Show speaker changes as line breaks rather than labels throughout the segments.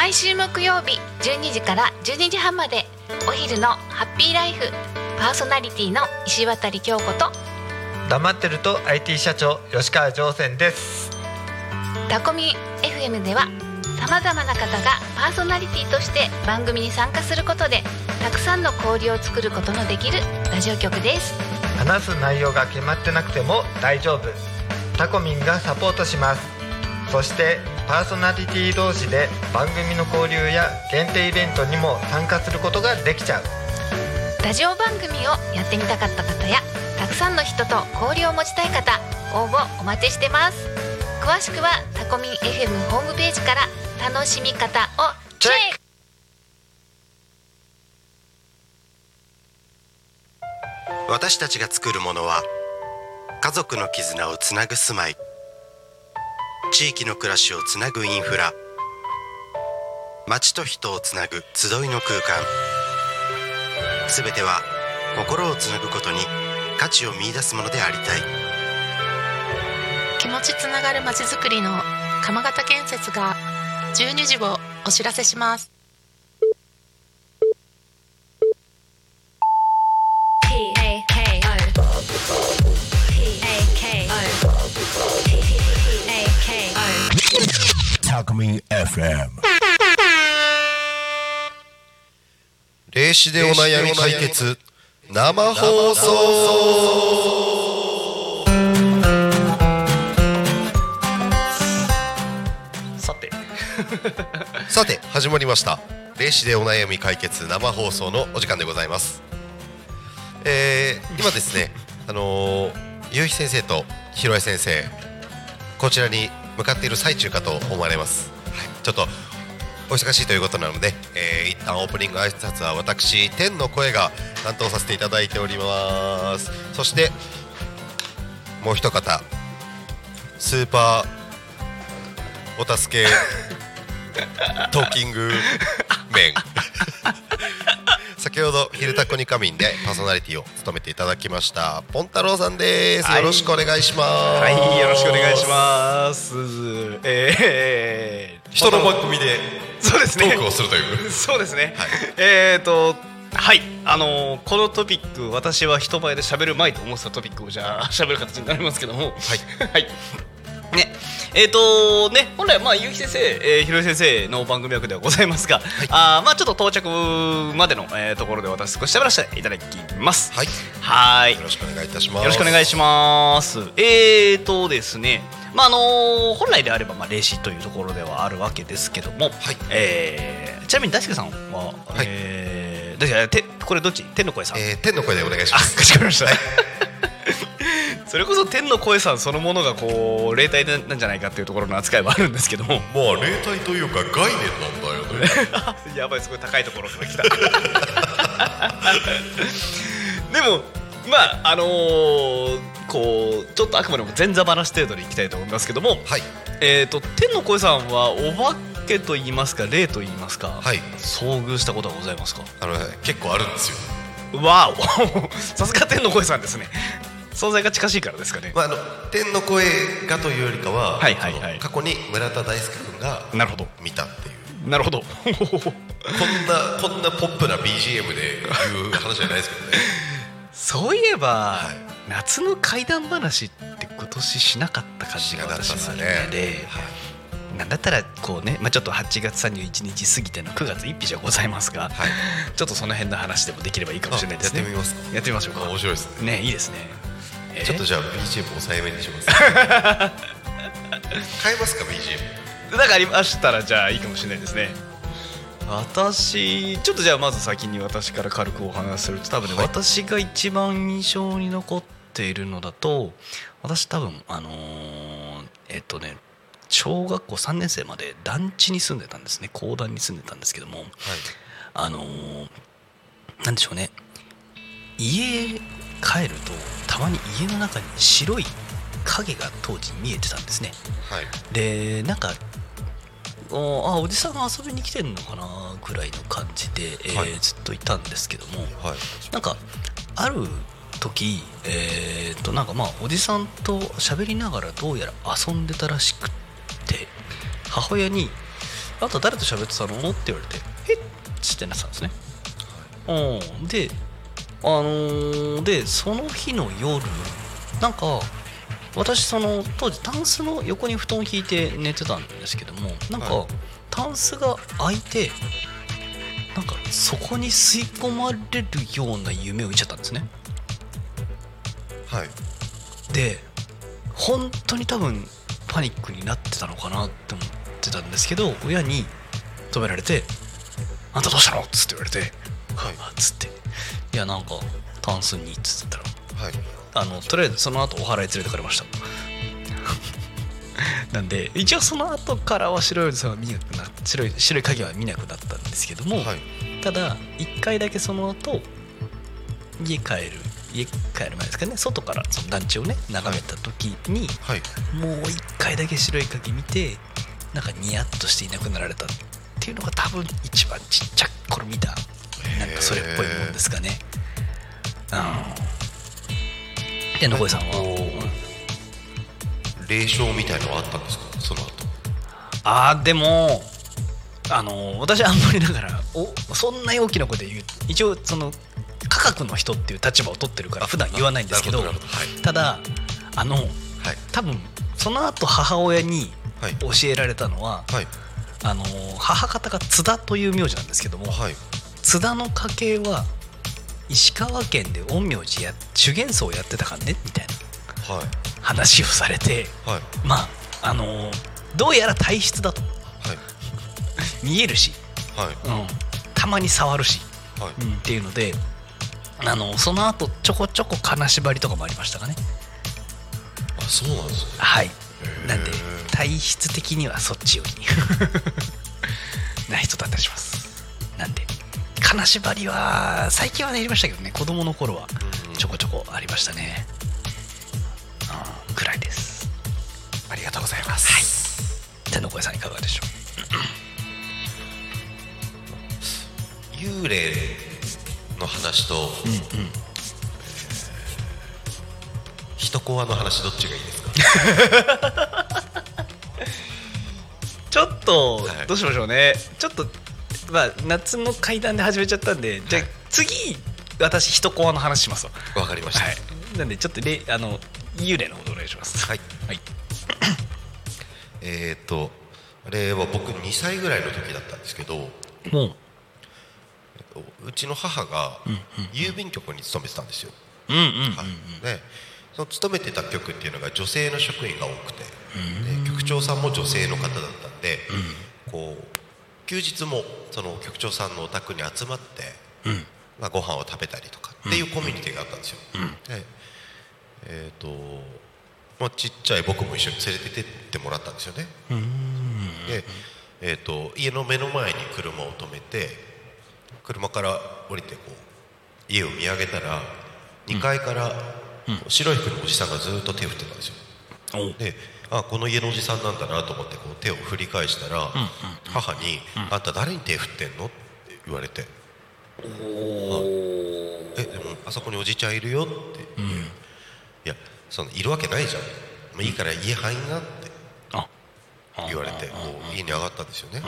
毎週木曜日12時から12時半までお昼のハッピーライフパーソナリティの石渡京子と
黙ってると IT 社長吉川上泉です。
タコミ FM ではさまざまな方がパーソナリティとして番組に参加することでたくさんの交流を作ることのできるラジオ局です。
話す内容が決まってなくても大丈夫。タコミンがサポートします。そしてパーソナリティ同士で番組の交流や限定イベントにも参加することができちゃう。
ラジオ番組をやってみたかった方やたくさんの人と交流を持ちたい方応募お待ちしてます。詳しくはタコミン FM ホームページから楽しみ方をチェック。
私たちが作るものは家族の絆をつなぐ住まい地域の暮らしをつなぐインフラ。街と人をつなぐ集いの空間。すべては心をつなぐことに価値を見出すものでありたい。
気持ちつながるまちづくりの鎌形建設が12時をお知らせします。
霊視でお悩み解決。生放送。
さて。
さて始まりました。霊視でお悩み解決生放送のお時間でございます。えー、今ですねあのー、ゆうひ先生とひろえ先生こちらに向かっている最中かと思われます、はい、ちょっとお忙しいということなので、えー、一旦オープニング挨拶は私天の声が担当させていただいております。そしてもう一方スーパーお助けトーキング面先ほど「昼タコに仮眠」でパーソナリティを務めていただきましたポン太郎さんです、
はい。
よろしくお願いします。
はいよろしくお願いします。えー、
人の番組で
そうですね。
トークをするという。
そうですね、
はい。
えーとはい。あのーこのトピック私は人前で喋る前と思ってたトピックをじゃあ喋る形になりますけども。はい。はい。ねえーとね本来はまあ結城先生、えー、ひろゆ先生の番組役ではございますが、あーまあちょっと到着までの、えーところで私少し喋らせていただきます。
はい。
はい。
よろしくお願いいたします。
よろしくお願いします。えーとですね、まああの本来であればまあ霊視というところではあるわけですけども、
はい。
えーちなみに大輔さんは、
はい。
えーこれどっち？天の声さん。
えー、天の声でお願いします。
あかしこまりました。それこそ天の声さんそのものがこう霊体なんじゃないかっていうところの扱いはあるんですけど。も
まあ霊体というか概念なんだよね。
やばいすごい高いところから来た。でもまああのーこうちょっとあくまでも前座話程度でいきたいと思いますけども、
はい。
えー、と天の声さんはお化けと言いますか霊と言いますか、
はい。
遭遇したことはございますか？
あのね結構あるんですよ。
わお。さすが天の声さんですね存在が近しいからですかね、
まあ、あの天の声がというよりかは、
はいはいはい。
過去に村田大輔君が
なるほど。
見たっていう。
なるほど。
こんなこんなポップな BGM で言う話じゃないですけどね。
そういえば、
はい。
夏の怪談話って今年しなかった感じが私はあるので、なんだったらこうね、まあ、ちょっと8月31日過ぎての9月1日じゃございますが、
はい。
ちょっとその辺の話でもできればいいかもしれないですね。
あやってみますか。
やってみましょうか。
あ面白いですね。
ねいいですね。えー
ちょっとじゃあ BGM 抑えめにします。変えますか BGM
なんかありましたらじゃあいいかもしれないですね。私ちょっとじゃあまず先に私から軽くお話しすると多分ね、
はい。
私が一番印象に残っているのだと私多分あのーえっとね小学校3年生まで団地に住んでたんですね。公団に住んでたんですけども。あのーなんでしょうね。家帰るとたまに家の中に白い影が当時見えてたんですね。
はい。
でなんかおあおじさんが遊びに来てんのかなぐらいの感じで、えー
はい。
ずっといたんですけども。
はい。
なんかある時えー、となんかまあおじさんと喋りながらどうやら遊んでたらしくって母親にあと誰と喋ってたの?」って言われて「え？っ?」ってなってたんですね、うん。であのーでその日の夜なんか私その当時タンスの横に布団を引いて寝てたんですけどもなんか、
はい。
タンスが開いてなんかそこに吸い込まれるような夢を見ちゃったんですね。
はい。
で本当に多分パニックになってたのかなって思ってたんですけど親に止められて「あんたどうしたの?」っつって言われて「
はい。
っつって「いやなんかタンスに」っつってたら。
はい。
あのとりあえずその後お祓い連れてかれました。なんで一応その後からは白いさんは見なくな白い白い影は見なくなったんですけども、
はい。
ただ1回だけその後家帰る家帰る前ですかね。外からその団地をね眺めた時に、
はい。
もう1回だけ白い影見てなんかニヤッとしていなくなられたっていうのが多分一番ちっちゃい頃見たなんかそれっぽいもんですかね。うん。で野越さんは？
霊障みたいのはあったんですか？その後。
あーでもあの私あんまりだからおそんなに大きな声で言う一応その科学の人っていう立場を取ってるから普段言わないんですけど。
はい。
ただあの
はい。
多分その後母親に
はい。
教えられたのは
はい。
あの母方が津田という名字なんですけども
はい
津田の家系は石川県で陰陽師や修験僧をやってたからねみたいな。
はい。
話をされて
はい。
まああのどうやら体質だと。
はい。
見えるし、
はい。
うん、たまに触るし、
はい。
うん、っていうのであのその後ちょこちょこ金縛りとかもありましたかね。
あそうなんですね。
はい。なんで
ー
体質的にはそっち寄り。な人だったりします金縛りは最近はねやりましたけどね子供の頃は
うん
ちょこちょこありましたね。うんぐらいです。
ありがとうございます。
じゃあ野越さんいかがでしょ
幽霊の話と、
ううん。うん
人コアの話どっちがいいですか？
ちょっと
はい。
どうしましょうね。ちょっとまあ夏の階段で始めちゃったんでじゃあ次私人コアの話しますわ。
わかりました。
はい。なんでちょっとれあの幽霊の方でお願いします。
はい。
はい。
えっ、とあれは僕2歳ぐらいの時だったんですけど
もう。
うちの母が郵便局に勤めてたんですよ、
うんうんうん
はい。でその勤めてた局っていうのが女性の職員が多くてで局長さんも女性の方だったんで、こう休日もその局長さんのお宅に集まって、
うん。
まあ、ご飯を食べたりとかっていうコミュニティがあったんですよ、でえっ、と、まあ、ちっちゃい僕も一緒に連れてってってもらったんですよね。で、えー、と家の目の前に車を止めて車から降りてこう家を見上げたら2階から白い服のおじさんがずっと手を振ってたんですよ。
お
であこの家のおじさんなんだなと思ってこう手を振り返したら、母に、あんた誰に手振ってんの?」って言われて「えでもあそこにおじちゃんいるよ」って。言う、いやそのいるわけないじゃん、まあ、いいから家入んなって。
あ。
言われてこう家に上がったんですよね、で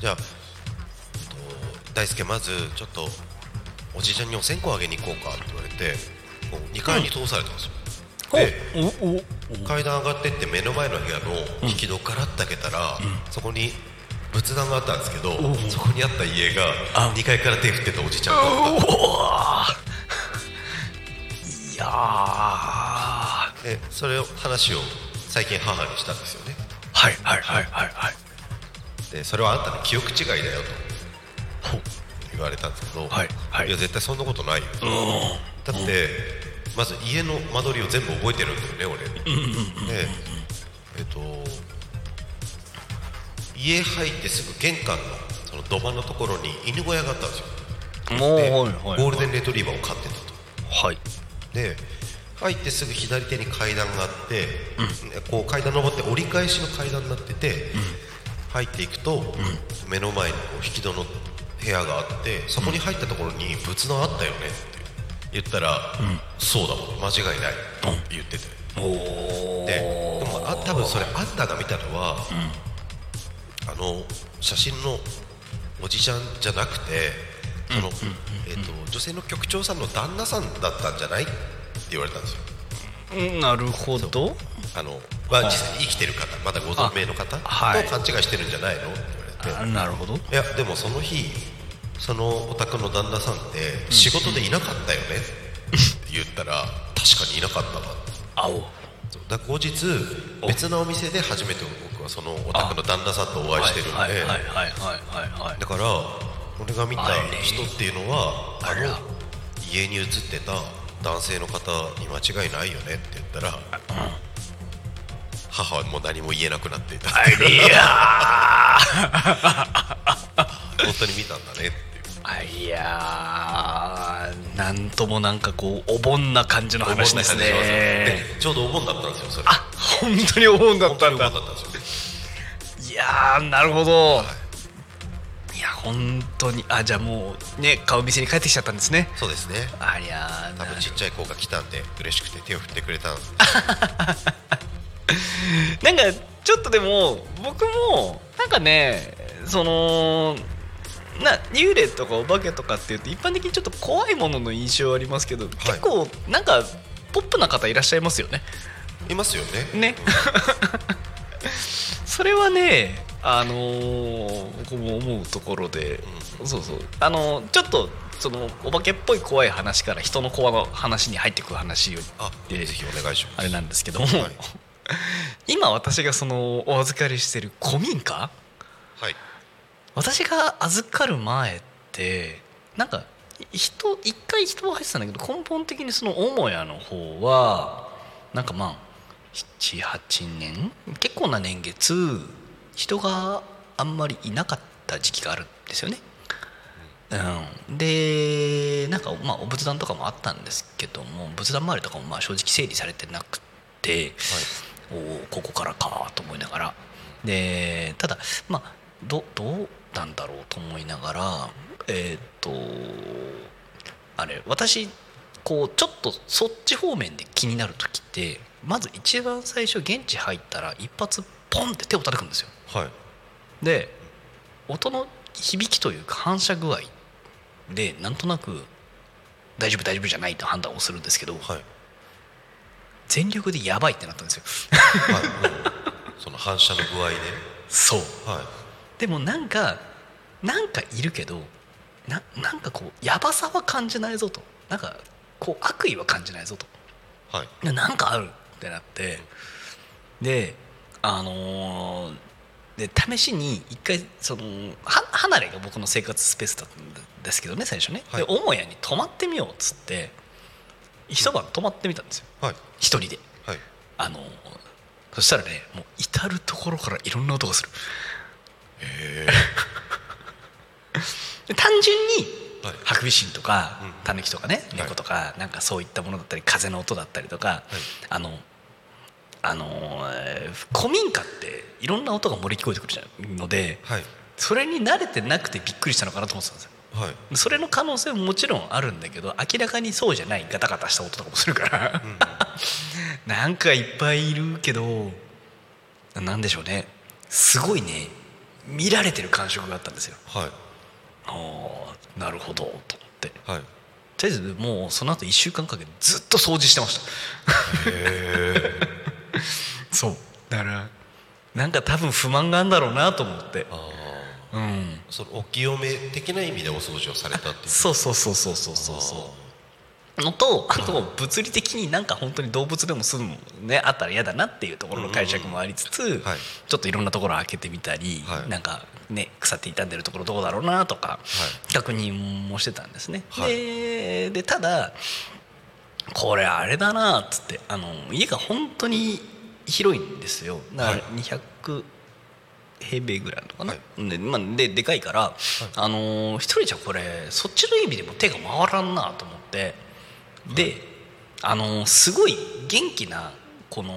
じゃあ、えっと大輔まずちょっとおじいちゃんにお線香あげに行こうかって言われてこう2階に通されたんですよ、階段上がってって目の前の部屋の引き戸からって開けたら、そこに仏壇があったんですけど、そこにあった家が
あ。
2階から手振ってたおじちゃんだった。
いや
でそれを話を最近母にしたんですよね。
いはいはいはいはい。
でそれはあんたの記憶違いだよと。言われたんですけど、
はいはい。
や絶対そんなことないよ。だってまず家の間取りを全部覚えてるんだよね俺。でえっと家入ってすぐ玄関のその土間のところに犬小屋があったんですよ。で
もうはいはい
ゴールデンレトリバーを飼ってたと。
はい。
で入ってすぐ左手に階段があって、でこう階段登って折り返しの階段になってて、入っていくと、目の前にこう引き戸の部屋があってそこに入ったところに仏壇あったよね。って言ったら、そうだもん。間違いない。と言ってて。ででもあ多分それあんたが見たのは、あの写真のおじちゃんじゃなくてその、えっと女性の局長さんの旦那さんだったんじゃないって言われたんですよ。
うんなるほど。
あの、まあ、実際に生きてる方まだご存命の方と
はい。
勘違いしてるんじゃないのって言われて、
あなるほど。
いやでもその日そのお宅の旦那さんって仕事でいなかったよね？って言ったら確かにいなかったわ
青。
そう。だ後日別のお店で初めて僕はそのお宅の旦那さんとお会いしてるんで。だから俺が見た人っていうのはあの家に写ってた男性の方に間違いないよね？って言ったら母はもう何も言えなくなっていた。
いや
本当に見たんだねっていう
あいやーなんともなんかこうお盆な感じの話ですね。
でちょうどお盆だったんですよそれ。
あ本当にお盆だったんだ。いやーなるほど、い、や本当にあじゃあもうね顔見せに帰ってきちゃったんですね。
そうですね。
ありゃー
多
な
分ちっちゃい子が来たんで嬉しくて手を振ってくれたん
なんかちょっとでも僕もなんかねそのな幽霊とかお化けとかっていうと一般的にちょっと怖いものの印象ありますけど、結構なんかポップな方いらっしゃいますよね。
いますよね。
ね。それはねあのー僕も思うところで、そうそう。あのーちょっとそのお化けっぽい怖い話から人の怖の話に入ってくる話よ
あ
で
ぜひお願いします。
あれなんですけども、
はい。
今私がそのお預かりしてる古民家
はい
私が預かる前ってなんか人一回人は入ってたんだけど根本的にその母屋の方はなんかまあ78年結構な年月人があんまりいなかった時期があるんですよね。うん、でなんかまあお仏壇とかもあったんですけども仏壇周りとかもまあ正直整理されてなくて、おおここからかと思いながら。でただまあどどうなんだろうと思いながらえーっとあれ私こうちょっとそっち方面で気になる時ってまず一番最初現地入ったら一発ポンって手を叩くんですよ。
はい。
で音の響きというか反射具合でなんとなく大丈夫大丈夫じゃないと判断をするんですけど
はい。
全力でやばいってなったんですよ。
はい。その反射の具合で。
そう。
は
でもなんかなんかいるけどななんかこうやばさは感じないぞと。なんかこう悪意は感じないぞと。
いはい。
でなんかあるってなって。であのーで試しに一回そのは離れが僕の生活スペースだったんですけどね最初ね、
はい。
で母屋に泊まってみようっつって一晩泊まってみたんですよ。
はい。
一人で。
はい。
あのーそしたらねもう至る所からいろんな音がする。で単純に
はい。
ハクビシンとか
うん。
タヌキとかね
い。
猫とかなんかそういったものだったり風の音だったりとかあのあのえー古民家っていろんな音が漏れ聞こえてくるじゃんので
はい。
それに慣れてなくてびっくりしたのかなと思ってたんですよ。
はい。
それの可能性ももちろんあるんだけど明らかにそうじゃないガタガタした音とかもするから、なんかいっぱいいるけどなんでしょうね。すごいね見られてる感触があったんですよ。
はい
ああなるほどと思って。
はい。
とりあえずもうその後1週間かけてずっと掃除してました。そう。だからなんか多分不満があるんだろうなと思って。
あ
うん。
あそのお清め的な意味でお掃除をされたっていう。
そうそうそうそうそうそう。そうのとあと物理的になんか本当に動物でも住むねあったら嫌だなっていうところの解釈もありつつ、
はい。
ちょっといろんなところを開けてみたり、
はい。
なんかね腐って傷んでるところどうだろうなとか、確認もしてたんですね。
はい。
ででただこれあれだなっつってあの家が本当に広いんですよ。だから
はい。
200平米ぐらいのかな、
はい。
で,、まあ、ででかいから、あのー一人じゃこれそっちの意味でも手が回らんなと思ってで、あのーすごい元気なこの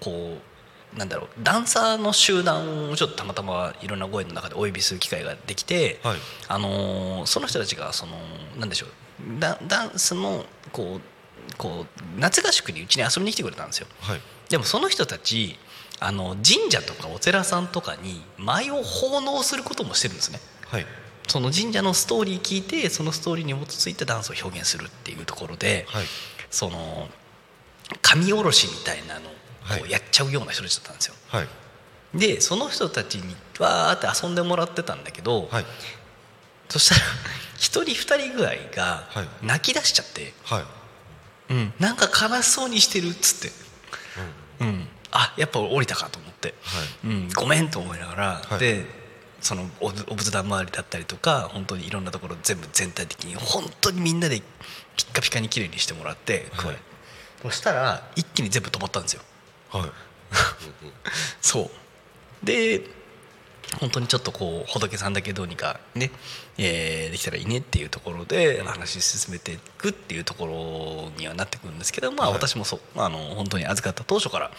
こうなんだろうダンサーの集団をちょっとたまたまいろんな声の中でお呼びする機会ができて、
はい。
あのーその人たちがそのなんでしょうダダンスのこうこう夏合宿にうちに遊びに来てくれたんですよ。
はい。
でもその人たちあの神社とかお寺さんとかに舞を奉納することもしてるんですね。
はい
その神社のストーリー聞いてそのストーリーに基づいてダンスを表現するっていうところで、
はい。
その神下ろしみたいなの
はい。
をやっちゃうような人たちだったんですよ、
はい。
でその人たちにわーって遊んでもらってたんだけど、
はい。
そしたら 一人二人ぐらいが
はい。
泣き出しちゃって、
はい。
うん、なんか悲しそうにしてるっつって、うん。あやっぱ降りたかと思って、
はい。
うん、ごめんと思いながら、
はい。
でそのおお仏壇周りだったりとか本当にいろんなところ全部全体的に本当にみんなでピッカピカに綺麗にしてもらって、
はい。
そしたら一気に全部止まったんですよ。
はい。
そう。で本当にちょっとこう仏さんだけどうにかね、えーできたらいいねっていうところで話進めていくっていうところにはなってくるんですけどまあ
はい。
私もそう。あの本当に預かった当初から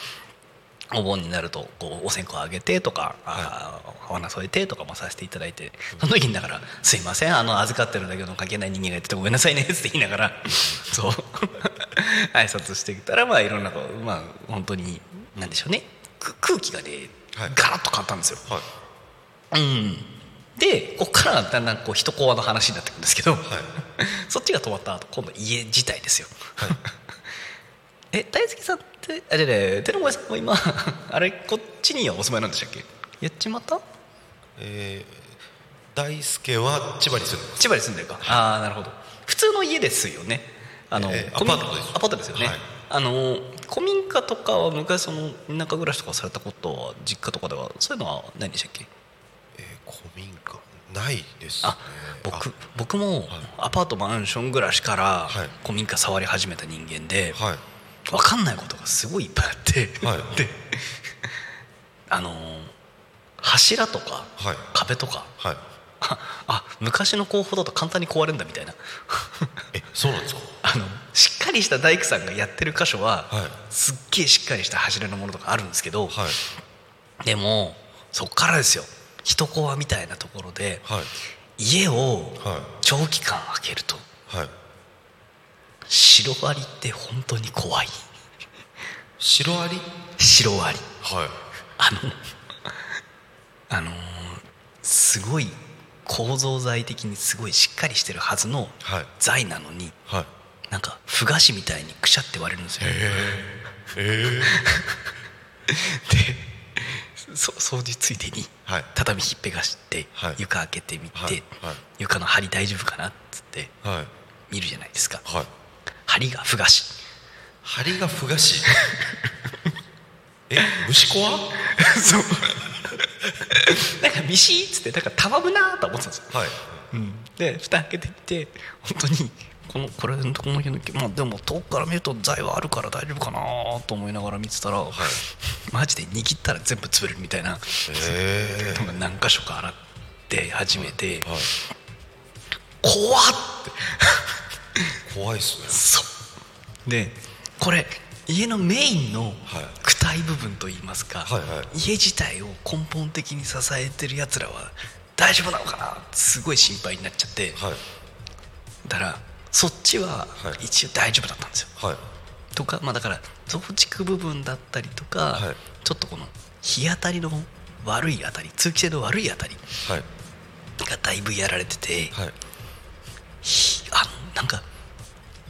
お盆になるとこうお線香あげてとか、あーお花添えてとかもさせていただいてその時にだから「すいませんあの預かってるんだけど関係ない人間がやっててごめんなさいね」って言いながらそう。挨拶してきたらまあいろんなこうまあ本当になんでしょうね。く空気がね
はい。
ガラッと変わったんですよ。
はい。
うん、でここからだんだんこう人コアの話になってくるんですけど、
はい。
そっちが止まった後今度家自体ですよ。
はい
え大輔さんってあじゃあね手の声さんも今 あれこっちにはお住まいなんでしたっけ？やっちまった
えー、大輔は千葉に住んでます。
千葉に住んでるか。ああなるほど。普通の家ですよね。あの、
えーアパートです。
アパートですよね、
はい。
あの古民家とかは昔その田舎暮らしとかされたことは実家とかではそういうのは何でしたっけ？
えー、古民家ないですね。
あ僕僕もアパートマンション暮らしから
はい。
古民家触り始めた人間で
あはい
分かんないことがすごいいっぱいあって、
はい。
であのー柱とか
はい。
壁とか
はい。
ああ昔の工法だと簡単に壊れるんだみたいな。
えそうなんですか？
あのしっかりした大工さんがやってる箇所は、
はい。
すっげえしっかりした柱のものとかあるんですけど、
はい。
でもそっからですよ。一コアみたいなところで
はい。
家を
はい。
長期間開けると。
はい
シロアリって本当に怖い。
シロアリ
シロアリ
はい。
あのあのーすごい構造材的にすごいしっかりしてるはずの
はい。
材なのに
はい。
なんかふ菓子みたいにくしゃって割れるんですよ。
え
でそ掃除ついでに
はい。
畳ひっぺがして
はい。
床開けてみて、
はい。はい。
床の梁大丈夫かなっつって見るじゃないですか。
はい
梁がふ菓子
針がふがし？え虫コア
そう。なんかミシーっつってなんかたわむなーと思ってたんですよ。
はい。
うん、で蓋開けてみて本当にこのこれのとこの辺のまあでも遠くから見ると材はあるから大丈夫かなと思いながら見てたら、マジで握ったら全部潰れるみたいな。
え
のが何箇所か洗って始めて、
ー、はい。
怖っって
怖いっすね。
そう。でこれ家のメインの
はい。
躯体部分といいますか、
はいはい。
家自体を根本的に支えてるやつらは大丈夫なのかな？ってすごい心配になっちゃって、
はい。
だからそっちは
はい。
一応大丈夫だったんですよ、
はい。
とかまあだから増築部分だったりとか、
はい。
ちょっとこの日当たりの悪いあたり通気性の悪いあたり
はい。
がだいぶやられてて、
はい。
ひあのなんか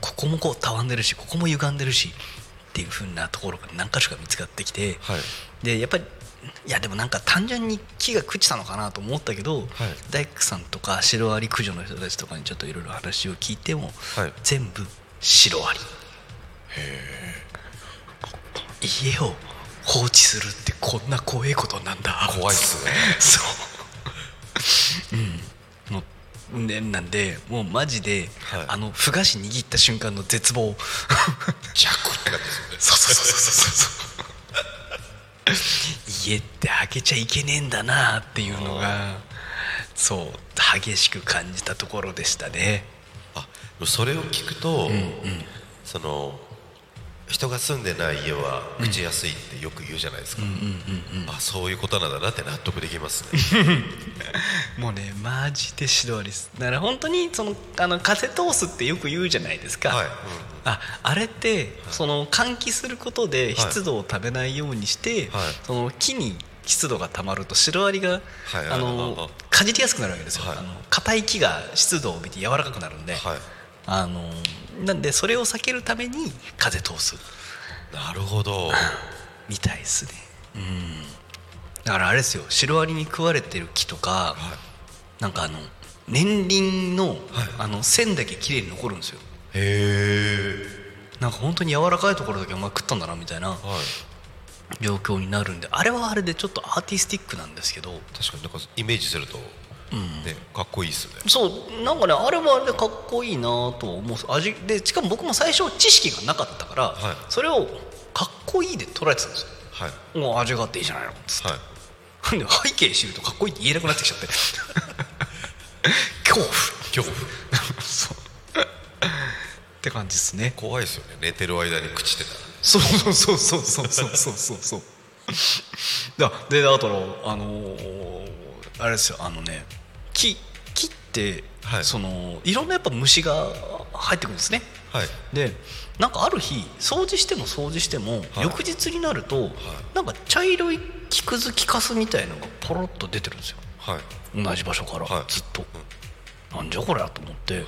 ここもこうたわんでるしここも歪んでるしっていうふうなところが何箇所か見つかってきて、
はい。
でやっぱりいやでもなんか単純に木が朽ちたのかなと思ったけど、大工さんとかシロアリ駆除の人たちとかにちょっといろいろ話を聞いても、
はい。
全部シロアリ。家を放置するってこんな怖いことなんだ。
怖いっすね。
そう。うんなんでもうマジで、
はい。
あのふ菓子握った瞬間の絶望。
ジャクって感じですよね。
そうそうそうそう。そう家って開けちゃいけねえんだなっていうのがそう激しく感じたところでしたね。
あそれを聞くと、その人が住んでない家は朽ちやすいってよく言うじゃないですか、あそういうことなんだなって納得できますね。
もうねマジでシロアリですだから本当にそのあの風通すってよく言うじゃないですか、
はい、うん。
ああれってその換気することで湿度を食べないようにして、
はい。
その木に湿度がたまるとシロアリが、あのかじりやすくなるわけですよ、
はい。
あの硬い木が湿度を帯びて柔らかくなるんで、
はい
あのなんでそれを避けるために風通す。
なるほど。
みたいですね。うん。だからあれですよ。シロアリに食われてる木とか、なんかあの年輪の,、あの線だけ綺麗に残るんですよ。
へえ。
なんか本当に柔らかいところだけお前食ったんだなみたいな
はい。
状況になるんであれはあれでちょっとアーティスティックなんですけど。
確かになんかイメージすると、ねかっこいいっすね。
そうなんかねあれはあれでかっこいいなと思う。味でしかも僕も最初知識がなかったから、
はい。
それをかっこいいで捉えてたんですよ。
はい。
もう味があっていいじゃないのっつって、
はい。
で背景知るとかっこいいって言えなくなってきちゃって。恐怖。
恐怖。
そう。って感じですね。
怖いですよね。寝てる間に朽ちてたら。
そうそうそうそうそうそうそうそうそう。だであとあのーあれですよあのね木木って、
はい。
そのいろんなやっぱ虫が入ってくるんですね。
はい。
でなんかある日掃除しても掃除しても、
はい。
翌日になると、なんか茶色い木くず木かすみたいのがポロッと出てるんですよ。
はい。
同じ場所から、
はい。
ずっと、なんじゃこれやと思って、
はい。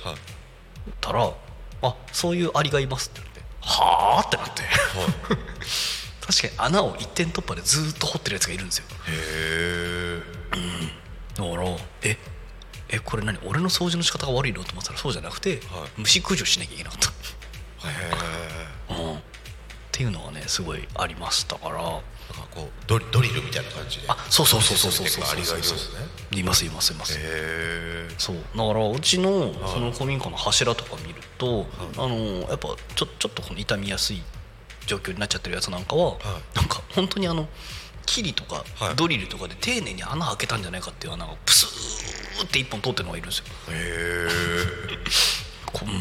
たら「あそういうアリがいます」って言って「はあ?」ってなって。確かに穴を一点突破でずっと掘ってるやつがいるんですよ。
へえ
だからええこれ何？俺の掃除の仕方が悪いの？と思ったらそうじゃなくて、
はい。
虫駆除しなきゃいけなかった。
へえ
うん。っていうのはねすごいありましたから。
なんかこうドリドリルみたいな感じで。
あそうそうそうそうそうそう。
アリがいるんですね。
いますいますいます。
へえ
そう。だからうちのその古民家の柱とか見ると、あのやっぱちょちょっとこの傷みやすい状況になっちゃってるやつなんかは、なんか本当にあのキリとか
はい
ドリルとかで丁寧に穴開けたんじゃないかっていう穴がプスーって一本通ってるのがいるんですよ。
へえ
こ,、うんう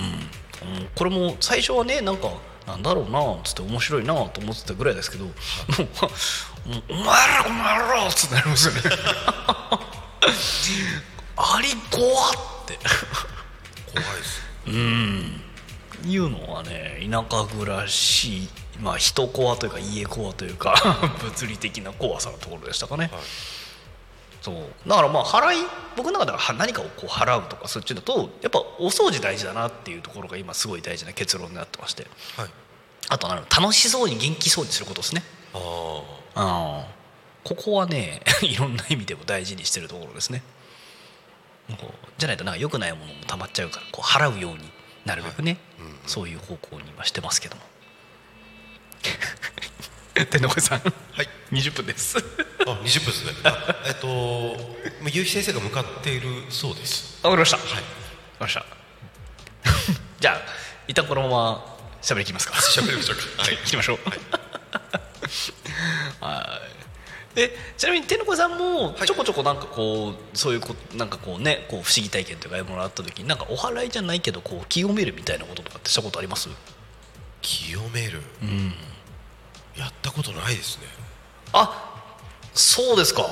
んこれも最初はねなんかなんだろうなっつって面白いなと思ってたぐらいですけど、もうお前らこの野郎っつってなりますよね。あり怖って。
怖いです
いうのはね田舎暮らしまあ人コアというか家コアというか物理的な怖さのところでしたかね、そう。だからまあ払い僕の中ではは何かをこう払うとかそっちだとやっぱお掃除大事だなっていうところが今すごい大事な結論になってまして。
はい。
あとあの楽しそうに元気そうにすることですね。
ああ
ここはね いろんな意味でも大事にしてるところですね。じゃないとなんか良くないものも溜まっちゃうからこう払うようになるべくね、そういう方向にはしてますけども 天の声さん。
はい。
20分です。
あ20分ですね。あえっと結城先生が向かっているそうです。
わかりました。はい。わかりました。じゃあ一旦このまま喋りいきますか。
喋りましょうか。はい。
行きましょう。はい。えちなみに天の声さんもちょこちょこなんかこうそういうこなんかこうねこう不思議体験というかものがあった時になんかお祓いじゃないけどこう清めるみたいなこととかってしたことあります？
清める？うんやったことないですね。
あそうですか。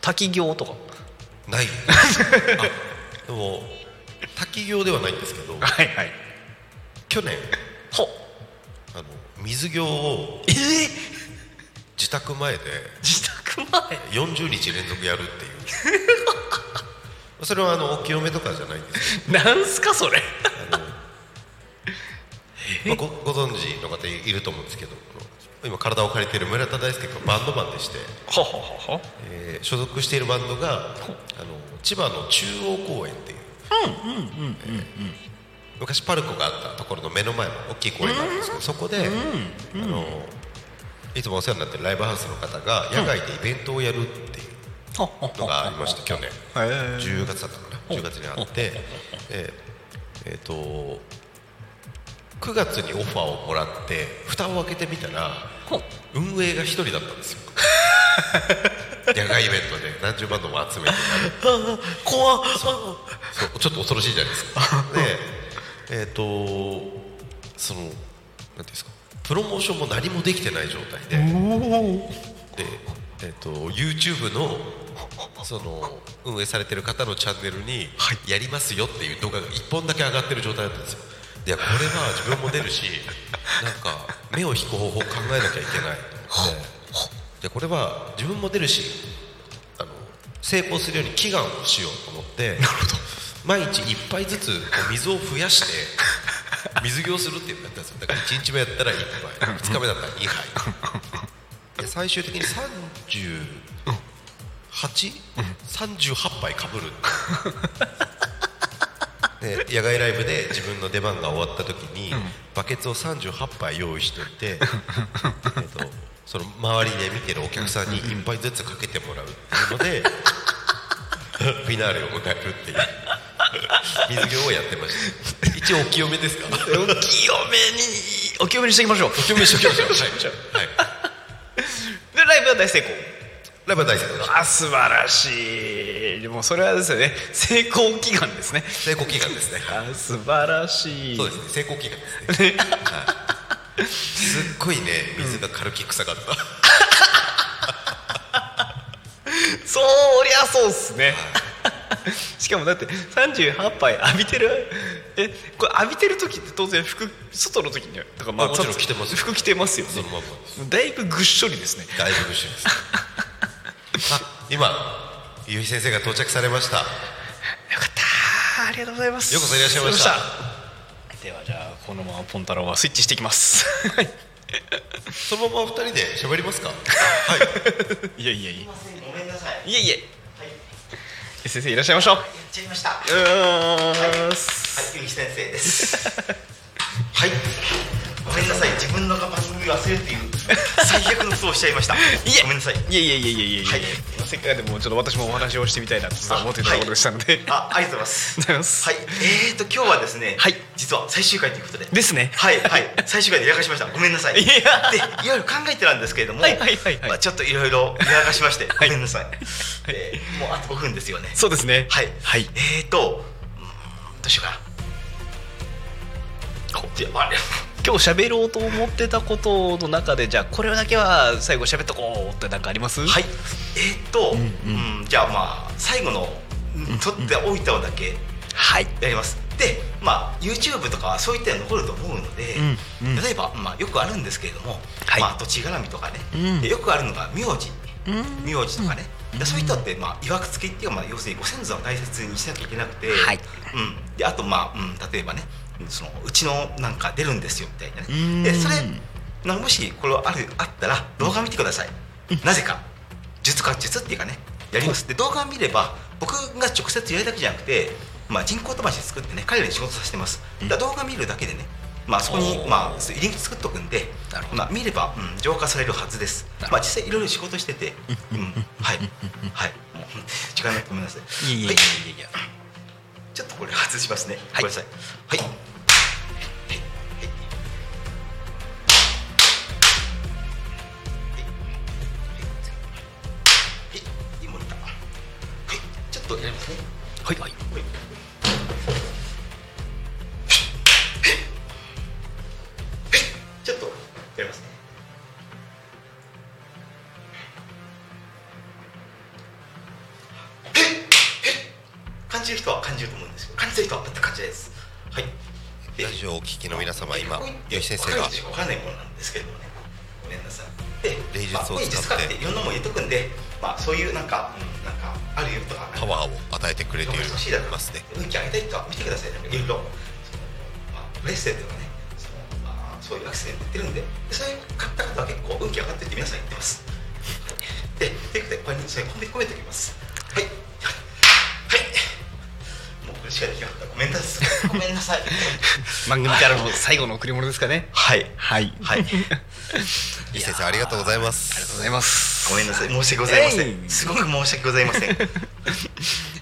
滝行とか。
ない。あでも滝行ではないんですけど
はいはい。
去年
ほ。
あの水行を
えー、
自宅前で
自宅前
？40日連続やるっていう。それはあのお清めとかじゃないんですけ
なんすかそれ。
どあの、まあ、ごご存知の方いると思うんですけど今体を借りている村田大輔君がバンドマンでして、
はははは。
えー所属しているバンドがあの千葉の中央公園っていう昔パルコがあったところの目の前の大きい公園があるんですけどそこで、あのいつもお世話になってるライブハウスの方が野外でイベントをやるっていうのがありまして去年。
へー。
10月だったかな。10月にあってえーえーと9月にオファーをもらって蓋を開けてみたら運営が一人だったんですよ。野外イベントで何十万度も集めて
怖っ。
そう。ちょっと恐ろしいじゃないですか。でえっ、とそのなんていうんですか。プロモーションも何もできてない状態で。で、えっと YouTube のその運営されてる方のチャンネルにやりますよっていう動画が1本だけ上がってる状態だったんですよいやこれは自分も出るしなんか目を引く方法を考えなきゃいけないと思ってでこれは自分も出るしあの成功するように祈願をしようと思って毎日1杯ずつこう水を増やして水行するっていうのやったんですよ。だから1日目やったら1杯2日目だったら2杯。で最終的に3838杯かぶるで野外ライブで自分の出番が終わった時にバケツを38杯用意しておいて、えっと、その周りで見てるお客さんに1杯ずつかけてもらうっていうので フィナーレを迎えるっていう。水行をやってました。一応お清めですか？
お清めにお清めにしていきましょう。
お清めしときましょう。はい、はい、
でライブは大成功。
ライブは大成功
あ素晴らしいでもそれはですよね。成功祈願ですね。
成功祈願ですね。
あ素晴らしい。
そうですね。成功祈願ですね、はい、すっごいね水が軽き臭かった、
そりゃそうっすね。しかもだって38杯浴びてる？えこれ浴びてる時って当然服外の時にはだから
あもちろん着てますよ。
服着てますよね。
そのまんま
だいぶぐっしょりですね。
だいぶぐっしょりです。あ今ゆうひ先生が到着されました。
よかった。ありがとうございます。
ようこそいらっしゃいました。
ではじゃあこのままポンタロウはスイッチしていきます。はい。
そのままお二人で喋りますか？はい。
いやいやいや。
ごめんなさい。
いえいえ。先生いらっしゃいましょう。
やっちゃいました。は
うーん
い、ゆき先生です。はい。ごめんなさい。自分の忘れるっていう。最悪のことをしちゃいました。
いえ。
ごめんなさい。
いやいやいやいやいやいや、
はい。
せっかくでもちょっと私もお話をしてみたいなと思ってい。たところでしたので、
あ、ありがとうございます。はい。えーと今日はですね。
はい。
実は最終回ということで。
ですね。
はいはい。最終回でやらかしました。ごめんなさい。
いや。
でいろいろ考えてたんですけれども
はいはいはいはい。
まあ、ちょっといろいろやらかしまして、
はい。
ごめんなさい、でもうあと5分ですよね。
そうですね。
はい。
はい。
えーとうーんどうしようかな。こっちあれ
今日喋ろうと思ってたことの中でじゃあこれだけは最後喋っとこうって何かあります？
はい。えーと、うんじゃあまあ最後のうん取っておいたのだけ
はい。
やります。でまあ YouTube とかはそういったの残ると思うので、
うんうん。
例えば、まあ、よくあるんですけれども、
はい。
まあ、土地絡みとかね、
うん。
でよくあるのが名字。
うん。
名字とかね、でそういったのって、まあ、曰く付きっていうか、まあ、要するにご先祖を大切にしなきゃいけなくて、
はい。
うん、であとまあ、うん、例えばねそのうちのなんか出るんですよみたいな
うん。
ねでそれなんかもしこれあるあったら動画見てください、なぜか。術か術っていうかね。やります。で動画を見れば僕が直接やるだけじゃなくて、まあ、人工飛ばし作ってね彼らに仕事させてます。だ動画見るだけでねまあ、そこにまあ入り口作っとくんでまあ、見れば、うん、浄化されるはずです。まあ、実際いろいろ仕事してて、うん。はい。はい。もう時間なくてごめんなさい。
いやいやいや
はい
いやい。や
ちょっとこれ外しますね。
はい。
ごめんなさい。はい。はい。はい。ちょっとやりますね。感じる人は感じると思うんですけど、感じる人は全く感じです。はい。で
ラジオをお聞きの皆様今
ここに
ゆうひ先生が。
わかんないものなんですけどもね。ごめんなさい。で
霊術をって。
ここに術っていろんなもん入れとくんでまあそういうなんか、うん、なんかあるよとか。
パワーを与えてくれていますね。
運気上げたい人は見てくださいなんかいろいろまあブレスレットとかねそのまあそういうアクセント売ってるんででそれ買った方は結構運気上がってるって皆さん言ってますでとい。うことでこれにそれ込め込めておきますはい。はい。もうこれしかできなかったごめんなさい。ごめんなさい。
番組からの最後の贈り物ですかね
はい。
はい。
はい。
ゆうひ先生ありがとうござい。ま
ありがとう
す
ござい。ます
ごめんなさい。申し訳ござい。ませんすごく申し訳ござい。ません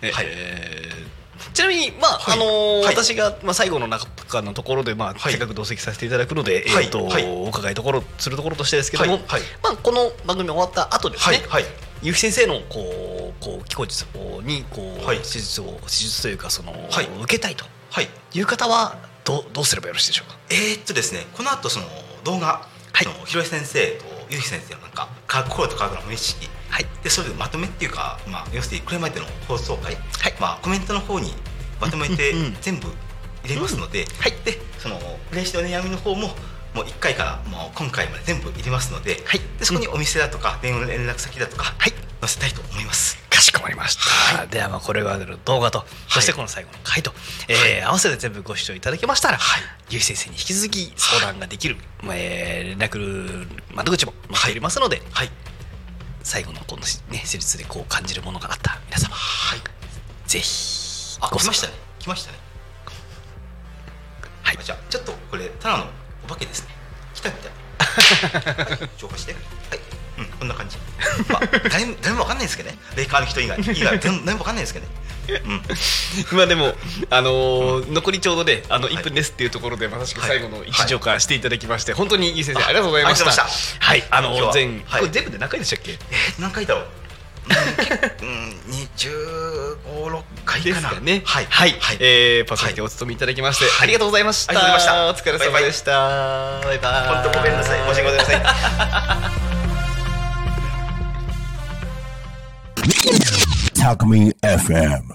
はい。
えーちなみにまあ、
はい。
あのー
はい。
私が、まあ、最後の中のところで、まあ
はい。
せっかく同席させていただくので、
はい。
えーと
はい。
お伺いところするところとしてですけども、
はい。はい。
まあ、この番組終わった後ですね、
はい。はい。
ゆうひ先生のこうこう気候術にこう、
はい。
手術を手術というかその、
はい。
受けたいと
はい。
いう方はどうどうすればよろしいでしょうか？
えー、っとですねこの後その動画、
はい。
あの広井先生とゆうひ先生のなんか科学コードと科学の無意識。
はい。
でそれでまとめっていうか、まあ、要するにこれまでの放送回、まあ、コメントの方にまとめて
うんうん
全部入れますので,、
はい。
でそのプレイしてお悩みの方ももう1回からもう今回まで全部入れますので,、
はい。
でそこにお店だとか電話の連絡先だとか、
はい
載せたいと思います。
かしこまりました、ではまあこれまでの動画とそしてこの最後の回と、えー合わせて全部ご視聴いただけましたら、ゆうひ先生に引き続き相談ができる、えー連絡窓口も載っておりますので、
はい。
最後のこの、ね、施術でこう感じるものがあった皆様、
はい。
ぜひ
あ来ましたね。来ましたね。
はい。
あじゃあちょっとこれただのお化けですね。来たみたい。はい浄化して。はい。うんこんな感じ。まあ誰も誰もわかんないですけどね。霊感ある人以外。以外誰も誰もわかんないですけどね。うん。
まあでも、あのー残りちょうどで、あの1分ですっていうところで、まさしく最後の一浄化していただきまして、本当にいい先生、ありがとうございました。はい、あの全、
はい。
これ全部で何回でしたっけ？
えー、何回だろう。うん二十五六回かな。
ですかね。
はい。
はい、
はい。
えーパーソナリティお務めいただきまして、ありがとうございました。
ありがとうございました。
お疲れ様でした。バイバイ。
本当ごめんなさい。申し訳ございません
Talk Me FM.